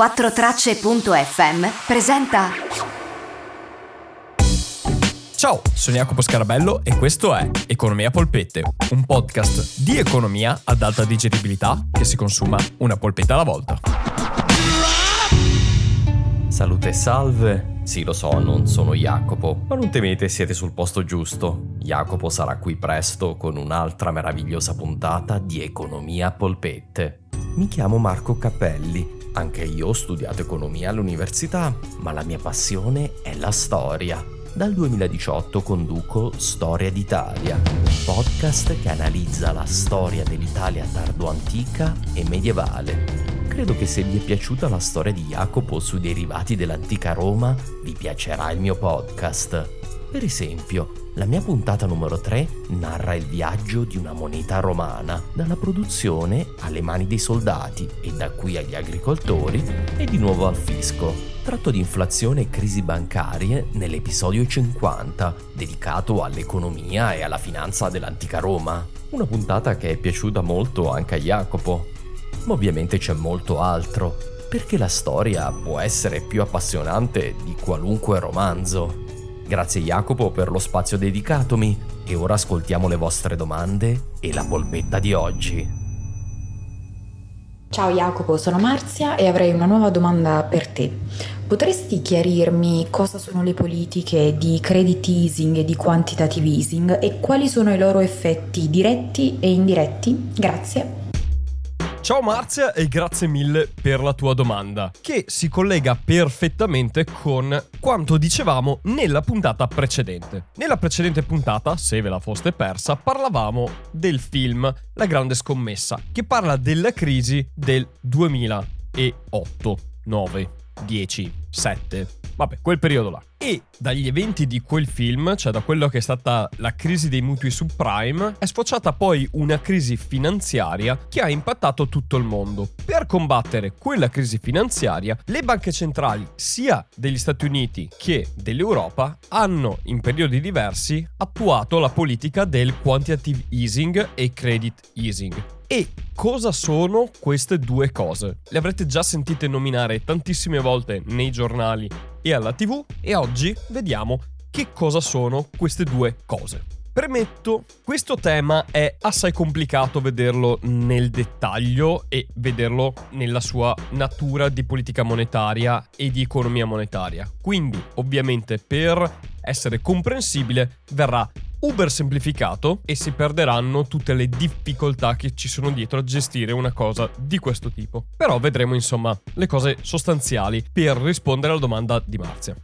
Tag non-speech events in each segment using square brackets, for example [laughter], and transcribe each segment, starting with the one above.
4tracce.fm presenta Ciao, sono Jacopo Scarabello e questo è Economia Polpette, un podcast di economia ad alta digeribilità che si consuma una polpetta alla volta. Salute e salve. Sì, lo so, non sono Jacopo, ma non temete, siete sul posto giusto. Jacopo sarà qui presto con un'altra meravigliosa puntata di Economia Polpette. Mi chiamo Marco Cappelli. Anche io ho studiato economia all'università, ma la mia passione è la storia. Dal 2018 conduco Storia d'Italia, un podcast che analizza la storia dell'Italia tardo-antica e medievale. Credo che se vi è piaciuta la storia di Jacopo sui derivati dell'antica Roma, vi piacerà il mio podcast. Per esempio, la mia puntata numero 3 narra il viaggio di una moneta romana, dalla produzione alle mani dei soldati e da qui agli agricoltori e di nuovo al fisco. Tratto di inflazione e crisi bancarie nell'episodio 50, dedicato all'economia e alla finanza dell'antica Roma. Una puntata che è piaciuta molto anche a Jacopo. Ma ovviamente c'è molto altro, perché la storia può essere più appassionante di qualunque romanzo. Grazie Jacopo per lo spazio dedicatomi e ora ascoltiamo le vostre domande e la polpetta di oggi. Ciao Jacopo, sono Marzia e avrei una nuova domanda per te. Potresti chiarirmi cosa sono le politiche di credit easing e di quantitative easing e quali sono i loro effetti diretti e indiretti? Grazie. Ciao Marzia e grazie mille per la tua domanda, che si collega perfettamente con quanto dicevamo nella puntata precedente. Nella precedente puntata, se ve la foste persa, parlavamo del film La grande scommessa, che parla della crisi del 2008, 9, 10, 7, vabbè, quel periodo là. E dagli eventi di quel film, cioè da quello che è stata la crisi dei mutui subprime, è sfociata poi una crisi finanziaria che ha impattato tutto il mondo. Per combattere quella crisi finanziaria, le banche centrali sia degli Stati Uniti che dell'Europa hanno in periodi diversi attuato la politica del quantitative easing e credit easing. E cosa sono queste due cose? Le avrete già sentite nominare tantissime volte nei giornali e alla tv e oggi vediamo che cosa sono queste due cose. Premetto, questo tema è assai complicato vederlo nel dettaglio e vederlo nella sua natura di politica monetaria e di economia monetaria. Quindi, ovviamente, per essere comprensibile, verrà uber semplificato e si perderanno tutte le difficoltà che ci sono dietro a gestire una cosa di questo tipo. Però vedremo insomma le cose sostanziali per rispondere alla domanda di Marzia.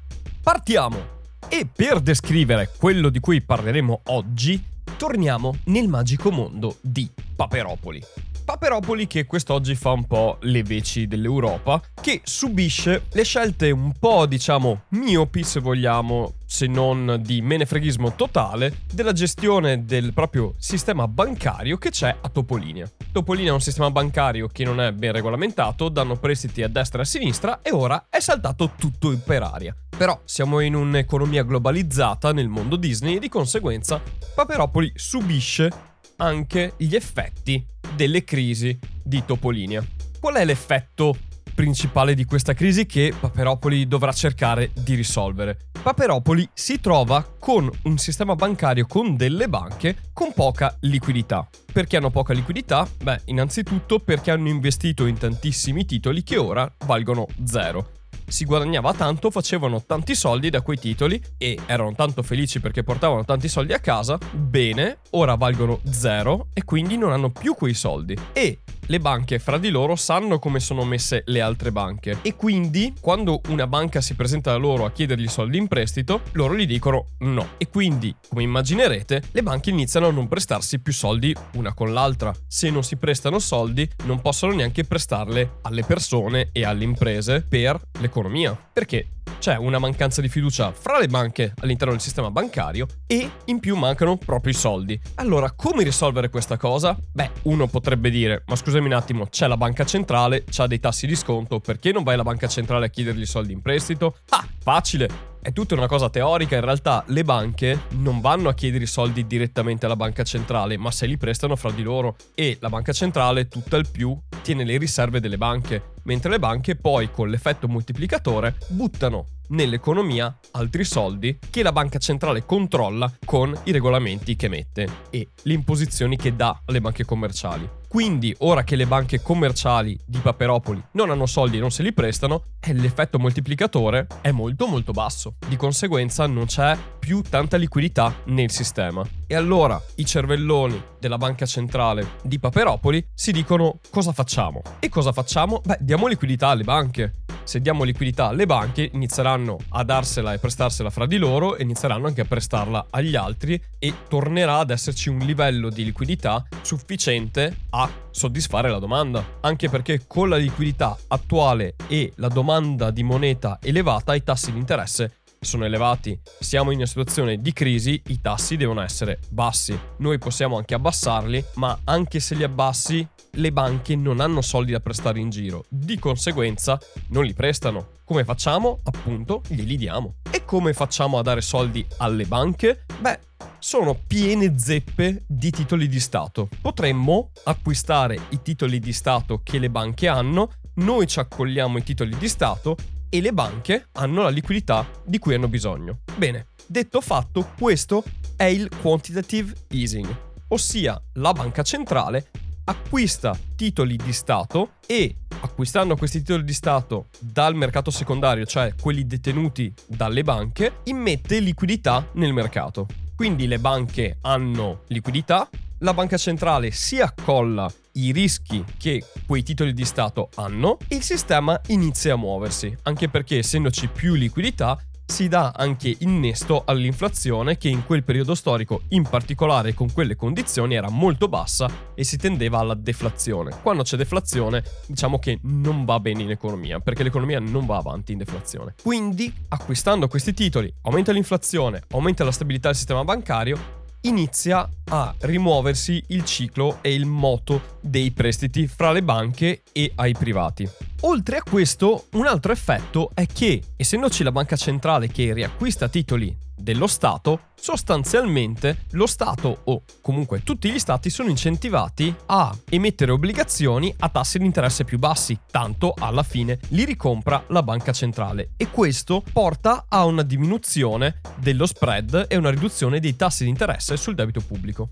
Partiamo! E per descrivere quello di cui parleremo oggi, torniamo nel magico mondo di Paperopoli. Paperopoli che quest'oggi fa un po' le veci dell'Europa, che subisce le scelte un po', diciamo, miopi se vogliamo, se non di menefreghismo totale, della gestione del proprio sistema bancario che c'è a Topolinia. Topolinia è un sistema bancario che non è ben regolamentato, danno prestiti a destra e a sinistra e ora è saltato tutto per aria. Però siamo in un'economia globalizzata nel mondo Disney e di conseguenza Paperopoli subisce anche gli effetti delle crisi di Topolinia. Qual è l'effetto principale di questa crisi che Paperopoli dovrà cercare di risolvere? Paperopoli si trova con un sistema bancario con delle banche con poca liquidità. Perché hanno poca liquidità? Beh, innanzitutto perché hanno investito in tantissimi titoli che ora valgono zero si guadagnava tanto, facevano tanti soldi da quei titoli e erano tanto felici perché portavano tanti soldi a casa. Bene, ora valgono zero e quindi non hanno più quei soldi. E le banche fra di loro sanno come sono messe le altre banche e quindi quando una banca si presenta da loro a chiedergli soldi in prestito, loro gli dicono no. E quindi, come immaginerete, le banche iniziano a non prestarsi più soldi una con l'altra. Se non si prestano soldi, non possono neanche prestarle alle persone e alle imprese per l'economia. Perché c'è una mancanza di fiducia fra le banche all'interno del sistema bancario e in più mancano proprio i soldi. Allora, come risolvere questa cosa? Beh, uno potrebbe dire, ma scusami un attimo, c'è la banca centrale, c'ha dei tassi di sconto, perché non vai alla banca centrale a chiedergli soldi in prestito? Ah, facile! è tutta una cosa teorica, in realtà le banche non vanno a chiedere i soldi direttamente alla banca centrale, ma se li prestano fra di loro e la banca centrale tutt'al più tiene le riserve delle banche, mentre le banche poi con l'effetto moltiplicatore buttano nell'economia altri soldi che la banca centrale controlla con i regolamenti che mette e le imposizioni che dà alle banche commerciali. Quindi, ora che le banche commerciali di Paperopoli non hanno soldi e non se li prestano, eh, l'effetto moltiplicatore è molto molto basso. Di conseguenza non c'è più tanta liquidità nel sistema. E allora i cervelloni della banca centrale di Paperopoli si dicono cosa facciamo? E cosa facciamo? Beh, diamo liquidità alle banche se diamo liquidità alle banche, inizieranno a darsela e prestarsela fra di loro e inizieranno anche a prestarla agli altri e tornerà ad esserci un livello di liquidità sufficiente a soddisfare la domanda. Anche perché con la liquidità attuale e la domanda di moneta elevata, i tassi di interesse sono elevati. Siamo in una situazione di crisi, i tassi devono essere bassi. Noi possiamo anche abbassarli, ma anche se li abbassi, le banche non hanno soldi da prestare in giro. Di conseguenza, non li prestano. Come facciamo? Appunto, glieli diamo. E come facciamo a dare soldi alle banche? Beh, sono piene zeppe di titoli di Stato. Potremmo acquistare i titoli di Stato che le banche hanno, noi ci accogliamo i titoli di Stato e le banche hanno la liquidità di cui hanno bisogno. Bene, detto fatto, questo è il quantitative easing, ossia la banca centrale acquista titoli di Stato e acquistando questi titoli di Stato dal mercato secondario, cioè quelli detenuti dalle banche, immette liquidità nel mercato. Quindi le banche hanno liquidità, la banca centrale si accolla i rischi che quei titoli di Stato hanno il sistema inizia a muoversi, anche perché essendoci più liquidità si dà anche innesto all'inflazione che in quel periodo storico, in particolare con quelle condizioni, era molto bassa e si tendeva alla deflazione. Quando c'è deflazione, diciamo che non va bene in economia, perché l'economia non va avanti in deflazione. Quindi, acquistando questi titoli, aumenta l'inflazione, aumenta la stabilità del sistema bancario inizia a rimuoversi il ciclo e il moto dei prestiti fra le banche e ai privati. Oltre a questo, un altro effetto è che, essendoci la banca centrale che riacquista titoli dello Stato, sostanzialmente lo Stato o comunque tutti gli Stati sono incentivati a emettere obbligazioni a tassi di interesse più bassi, tanto alla fine li ricompra la banca centrale. E questo porta a una diminuzione dello spread e una riduzione dei tassi di interesse sul debito pubblico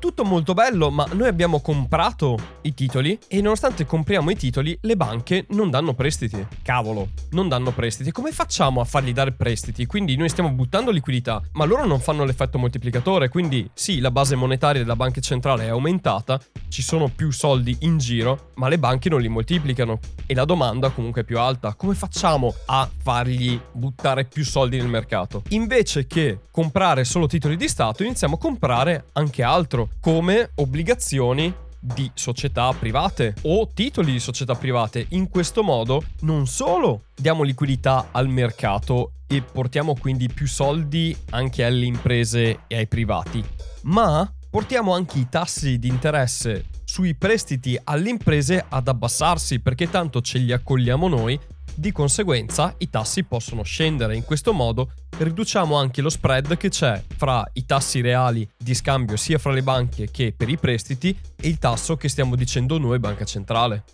tutto molto bello, ma noi abbiamo comprato i titoli e nonostante compriamo i titoli, le banche non danno prestiti. Cavolo, non danno prestiti. Come facciamo a fargli dare prestiti? Quindi noi stiamo buttando liquidità, ma loro non fanno l'effetto moltiplicatore, quindi sì, la base monetaria della banca centrale è aumentata, ci sono più soldi in giro, ma le banche non li moltiplicano e la domanda comunque è più alta. Come facciamo a fargli buttare più soldi nel mercato? Invece che comprare solo titoli di Stato, iniziamo a comprare anche altro come obbligazioni di società private o titoli di società private. In questo modo non solo diamo liquidità al mercato e portiamo quindi più soldi anche alle imprese e ai privati, ma portiamo anche i tassi di interesse sui prestiti alle imprese ad abbassarsi perché tanto ce li accogliamo noi di conseguenza i tassi possono scendere, in questo modo riduciamo anche lo spread che c'è fra i tassi reali di scambio sia fra le banche che per i prestiti e il tasso che stiamo dicendo noi banca centrale.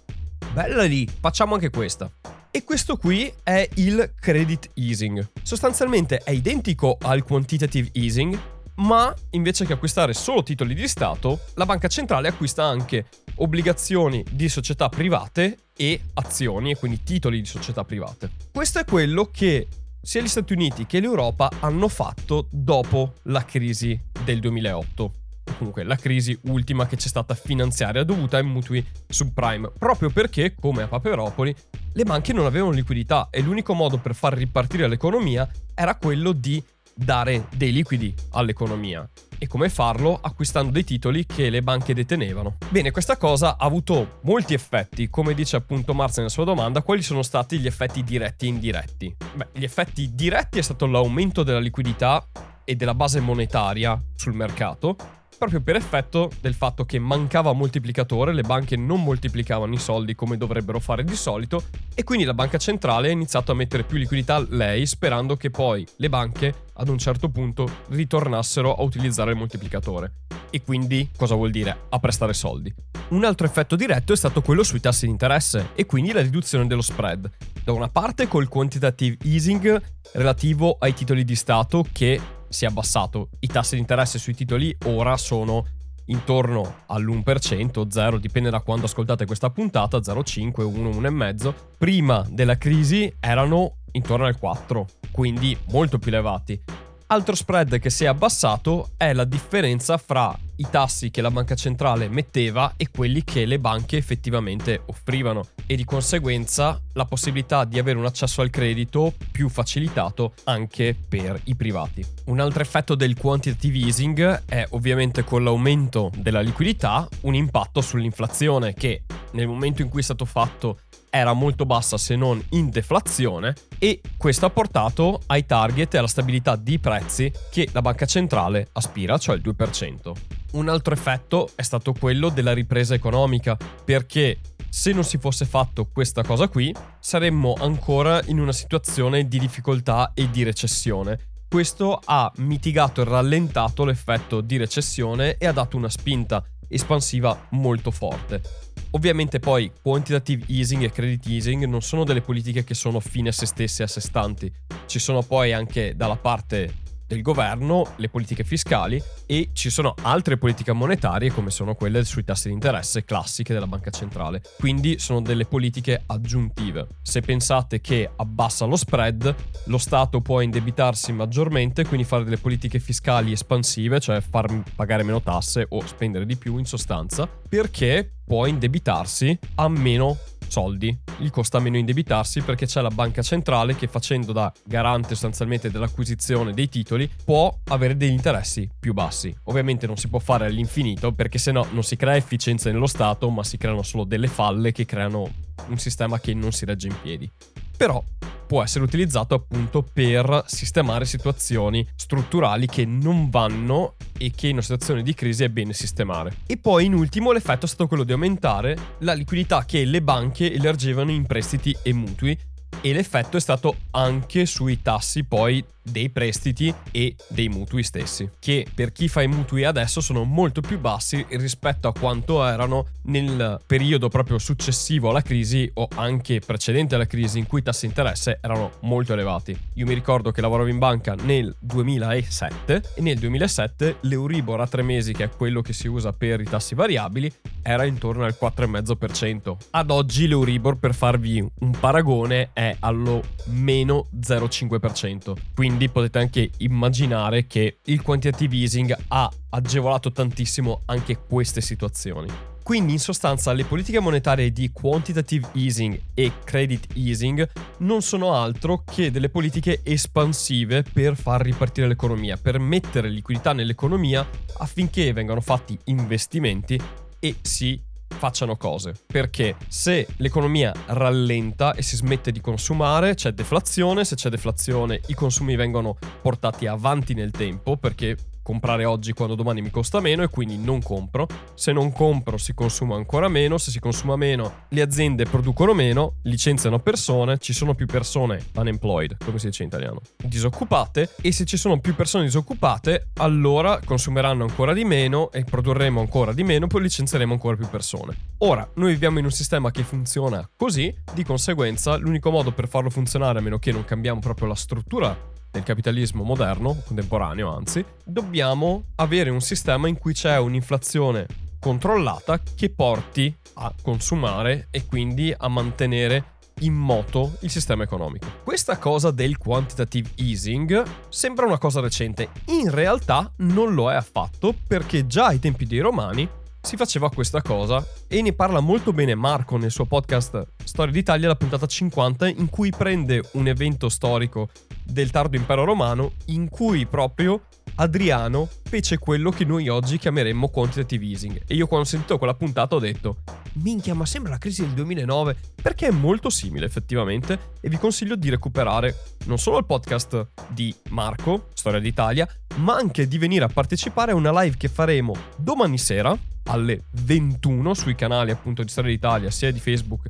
Bella lì, facciamo anche questa. E questo qui è il credit easing. Sostanzialmente è identico al quantitative easing, ma invece che acquistare solo titoli di Stato, la banca centrale acquista anche obbligazioni di società private e azioni, e quindi titoli di società private. Questo è quello che sia gli Stati Uniti che l'Europa hanno fatto dopo la crisi del 2008. Comunque la crisi ultima che c'è stata finanziaria dovuta ai mutui subprime, proprio perché, come a Paperopoli, le banche non avevano liquidità e l'unico modo per far ripartire l'economia era quello di dare dei liquidi all'economia. E come farlo? Acquistando dei titoli che le banche detenevano. Bene, questa cosa ha avuto molti effetti. Come dice appunto Marz nella sua domanda, quali sono stati gli effetti diretti e indiretti? Beh, gli effetti diretti è stato l'aumento della liquidità e della base monetaria sul mercato, proprio per effetto del fatto che mancava moltiplicatore, le banche non moltiplicavano i soldi come dovrebbero fare di solito E quindi la banca centrale ha iniziato a mettere più liquidità lei sperando che poi le banche ad un certo punto ritornassero a utilizzare il moltiplicatore. E quindi cosa vuol dire? A prestare soldi. Un altro effetto diretto è stato quello sui tassi di interesse e quindi la riduzione dello spread. Da una parte col quantitative easing relativo ai titoli di Stato che si è abbassato. I tassi di interesse sui titoli ora sono intorno all'1%, 0, dipende da quando ascoltate questa puntata, 0,5, 1, 1,5. Prima della crisi erano intorno al 4, quindi molto più elevati. Altro spread che si è abbassato è la differenza fra i tassi che la banca centrale metteva e quelli che le banche effettivamente offrivano e di conseguenza la possibilità di avere un accesso al credito più facilitato anche per i privati. Un altro effetto del quantitative easing è ovviamente con l'aumento della liquidità un impatto sull'inflazione che nel momento in cui è stato fatto era molto bassa se non in deflazione e questo ha portato ai target e alla stabilità di prezzi che la banca centrale aspira, cioè il 2%. Un altro effetto è stato quello della ripresa economica, perché se non si fosse fatto questa cosa qui, saremmo ancora in una situazione di difficoltà e di recessione. Questo ha mitigato e rallentato l'effetto di recessione e ha dato una spinta espansiva molto forte. Ovviamente poi quantitative easing e credit easing non sono delle politiche che sono fine a se stesse e a sé stanti. Ci sono poi anche dalla parte del governo, le politiche fiscali e ci sono altre politiche monetarie come sono quelle sui tassi di interesse classiche della banca centrale. Quindi sono delle politiche aggiuntive. Se pensate che abbassa lo spread, lo Stato può indebitarsi maggiormente, quindi fare delle politiche fiscali espansive, cioè far pagare meno tasse o spendere di più in sostanza, perché può indebitarsi a meno soldi, gli costa meno indebitarsi perché c'è la banca centrale che facendo da garante sostanzialmente dell'acquisizione dei titoli può avere degli interessi più bassi. Ovviamente non si può fare all'infinito perché sennò non si crea efficienza nello Stato ma si creano solo delle falle che creano un sistema che non si regge in piedi. Però può essere utilizzato appunto per sistemare situazioni strutturali che non vanno e che in una situazione di crisi è bene sistemare. E poi in ultimo l'effetto è stato quello di aumentare la liquidità che le banche elargevano in prestiti e mutui e l'effetto è stato anche sui tassi poi dei prestiti e dei mutui stessi, che per chi fa i mutui adesso sono molto più bassi rispetto a quanto erano nel periodo proprio successivo alla crisi o anche precedente alla crisi in cui i tassi di interesse erano molto elevati. Io mi ricordo che lavoravo in banca nel 2007 e nel 2007 l'Euribor a tre mesi, che è quello che si usa per i tassi variabili, era intorno al 4,5%. Ad oggi l'Euribor, per farvi un paragone, è allo meno 0,5%. Quindi potete anche immaginare che il quantitative easing ha agevolato tantissimo anche queste situazioni. Quindi in sostanza le politiche monetarie di quantitative easing e credit easing non sono altro che delle politiche espansive per far ripartire l'economia, per mettere liquidità nell'economia affinché vengano fatti investimenti e si facciano cose. Perché se l'economia rallenta e si smette di consumare, c'è deflazione, se c'è deflazione i consumi vengono portati avanti nel tempo perché comprare oggi quando domani mi costa meno e quindi non compro. Se non compro si consuma ancora meno, se si consuma meno le aziende producono meno, licenziano persone, ci sono più persone unemployed, come si dice in italiano, disoccupate e se ci sono più persone disoccupate allora consumeranno ancora di meno e produrremo ancora di meno, poi licenzieremo ancora più persone. Ora, noi viviamo in un sistema che funziona così, di conseguenza l'unico modo per farlo funzionare, a meno che non cambiamo proprio la struttura del capitalismo moderno, contemporaneo anzi, dobbiamo avere un sistema in cui c'è un'inflazione controllata che porti a consumare e quindi a mantenere in moto il sistema economico. Questa cosa del quantitative easing sembra una cosa recente, in realtà non lo è affatto perché già ai tempi dei romani si faceva questa cosa e ne parla molto bene Marco nel suo podcast Storia d'Italia, la puntata 50, in cui prende un evento storico del tardo impero romano in cui proprio Adriano fece quello che noi oggi chiameremmo quantitative easing. E io quando ho sentito quella puntata ho detto, minchia, ma sembra la crisi del 2009, perché è molto simile effettivamente e vi consiglio di recuperare non solo il podcast di Marco, Storia d'Italia, ma anche di venire a partecipare a una live che faremo domani sera alle 21 sui canali appunto di Storia d'Italia, sia di Facebook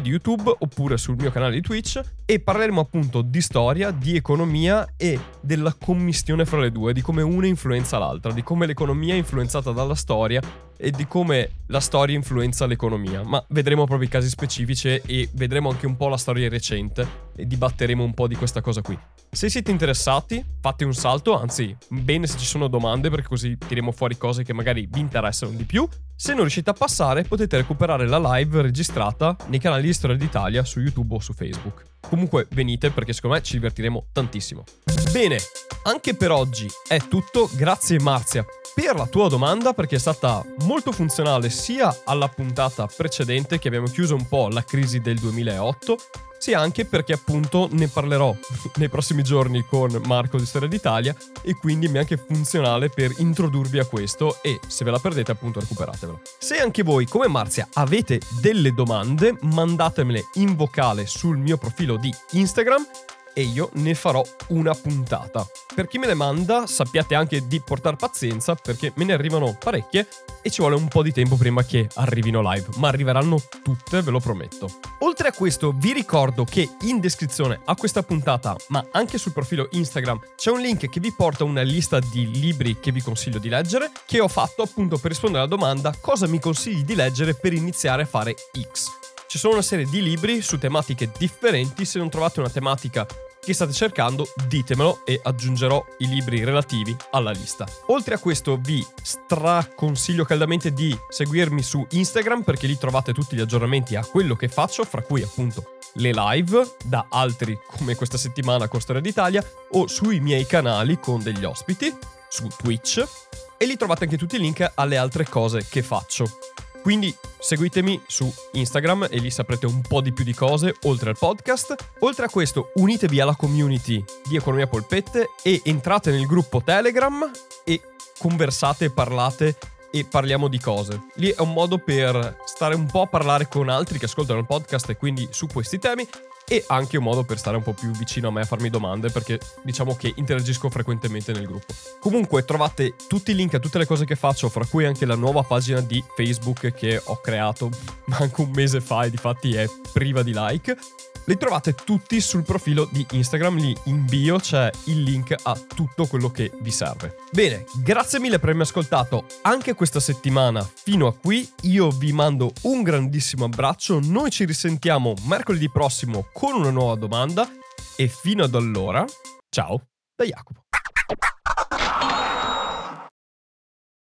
di YouTube oppure sul mio canale di Twitch e parleremo appunto di storia, di economia e della commistione fra le due, di come una influenza l'altra, di come l'economia è influenzata dalla storia e di come la storia influenza l'economia, ma vedremo proprio i casi specifici e vedremo anche un po' la storia recente e dibatteremo un po' di questa cosa qui. Se siete interessati, fate un salto, anzi, bene se ci sono domande perché così tiriamo fuori cose che magari vi interessano di più. Se non riuscite a passare, potete recuperare la live registrata nei canali di Storia d'Italia su YouTube o su Facebook. Comunque venite perché secondo me ci divertiremo tantissimo. Bene, anche per oggi è tutto, grazie Marzia per la tua domanda perché è stata molto funzionale sia alla puntata precedente che abbiamo chiuso un po' la crisi del 2008 sia anche perché appunto ne parlerò [laughs] nei prossimi giorni con Marco di Storia d'Italia e quindi mi è anche funzionale per introdurvi a questo e se ve la perdete appunto recuperatevelo. Se anche voi come Marzia avete delle domande mandatemele in vocale sul mio profilo di Instagram e io ne farò una puntata. Per chi me le manda, sappiate anche di portare pazienza perché me ne arrivano parecchie e ci vuole un po' di tempo prima che arrivino live, ma arriveranno tutte, ve lo prometto. Oltre a questo, vi ricordo che in descrizione a questa puntata, ma anche sul profilo Instagram, c'è un link che vi porta una lista di libri che vi consiglio di leggere, che ho fatto appunto per rispondere alla domanda cosa mi consigli di leggere per iniziare a fare X. Ci sono una serie di libri su tematiche differenti, se non trovate una tematica che state cercando, ditemelo e aggiungerò i libri relativi alla lista. Oltre a questo vi straconsiglio caldamente di seguirmi su Instagram perché lì trovate tutti gli aggiornamenti a quello che faccio, fra cui appunto le live da altri come questa settimana con Storia d'Italia o sui miei canali con degli ospiti su Twitch e lì trovate anche tutti i link alle altre cose che faccio. Quindi seguitemi su Instagram e lì saprete un po' di più di cose oltre al podcast. Oltre a questo unitevi alla community di Economia Polpette e entrate nel gruppo Telegram e conversate, parlate e parliamo di cose. Lì è un modo per stare un po' a parlare con altri che ascoltano il podcast e quindi su questi temi e anche un modo per stare un po' più vicino a me a farmi domande perché diciamo che interagisco frequentemente nel gruppo. Comunque trovate tutti i link a tutte le cose che faccio, fra cui anche la nuova pagina di Facebook che ho creato [laughs] manco un mese fa e di fatti è priva di like li trovate tutti sul profilo di Instagram, lì in bio c'è il link a tutto quello che vi serve. Bene, grazie mille per avermi ascoltato anche questa settimana fino a qui, io vi mando un grandissimo abbraccio, noi ci risentiamo mercoledì prossimo con una nuova domanda e fino ad allora, ciao da Jacopo.